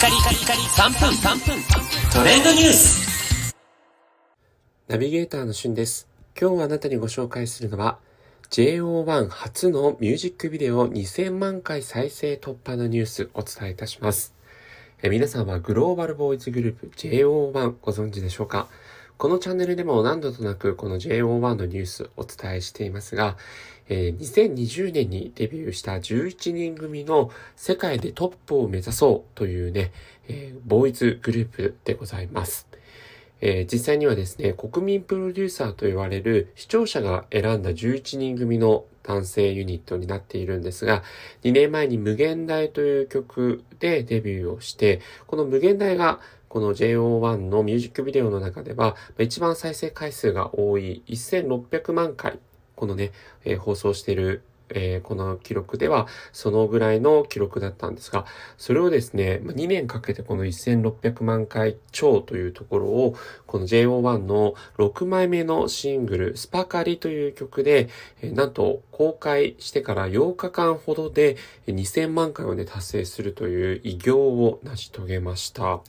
カリカリカリ3分3分トレンドニュースナビゲーターのしゅんです。今日あなたにご紹介するのは JO1 初のミュージックビデオ2000万回再生突破のニュースお伝えいたします。え皆さんはグローバルボーイズグループ JO1 ご存知でしょうか？このチャンネルでも何度となくこの JO1 のニュースお伝えしていますが、えー2020年にデビューした11人組の世界でトップを目指そうというね、えーボーイズグループでございます。えー実際にはですね、国民プロデューサーと言われる視聴者が選んだ11人組の男性ユニットになっているんですが、2年前に無限大という曲でデビューをして、この無限大がこの JO1 のミュージックビデオの中では、一番再生回数が多い1600万回、このね、えー放送しているえーこの記録ではそのぐらいの記録だったんですが、それをですね、2年かけてこの1600万回超というところを、この JO1 の6枚目のシングル、スパカリという曲で、えーなんと公開してから8日間ほどで2000万回をね、達成するという偉業を成し遂げました。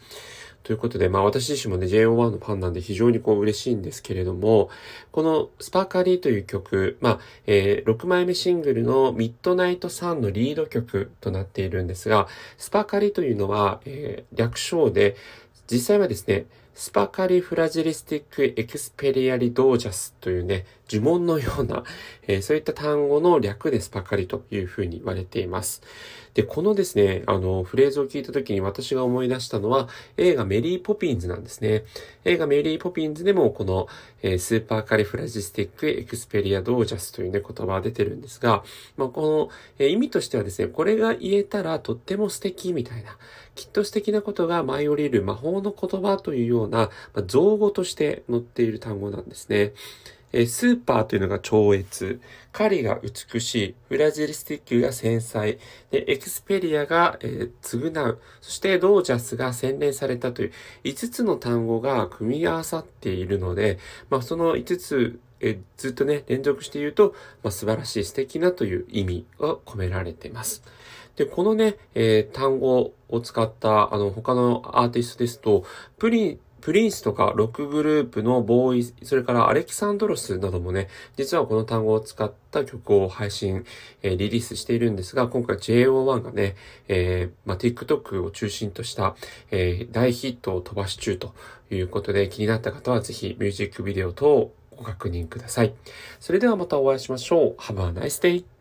ということで、まあ私自身もね、JO1 のファンなんで非常にこう嬉しいんですけれども、このスパカリという曲、まあ、えー6枚目シングルのミッドナイトサンのリード曲となっているんですが、スパカリというのは、えー略称で、実際はですね、スパカリフラジリスティックエクスペリアリドージャスというね、呪文のような、えーそういった単語の略でスパカリというふうに言われています。で、このですね、あの、フレーズを聞いた時に私が思い出したのは、映画メリーポピンズなんですね。映画メリーポピンズでもこの、えースーパーカリフラジスティックエクスペリアドージャスというね、言葉が出てるんですが、まあ、この、えー意味としてはですね、これが言えたらとっても素敵みたいな、きっと素敵なことが舞い降りる魔法の言葉というような、まあ、造語として載っている単語なんですね。えースーパーというのが超越、カリが美しい、フラジリスティックが繊細、でエクスペリアが、えー償う、そしてドージャスが洗練されたという5つの単語が組み合わさっているので、まあその5つ、えーずっとね、連続して言うと、まあ、素晴らしい素敵なという意味が込められています。で、このね、えー単語を使った、あの、他のアーティストですと、プリン、プリンスとかロックグループのボーイ、それからアレキサンドロスなどもね、実はこの単語を使った曲を配信、えーリリースしているんですが、今回 JO1 がね、えーまあ、TikTok を中心とした、えー大ヒットを飛ばし中ということで、気になった方はぜひミュージックビデオ等をご確認ください。それではまたお会いしましょう。Have a nice day!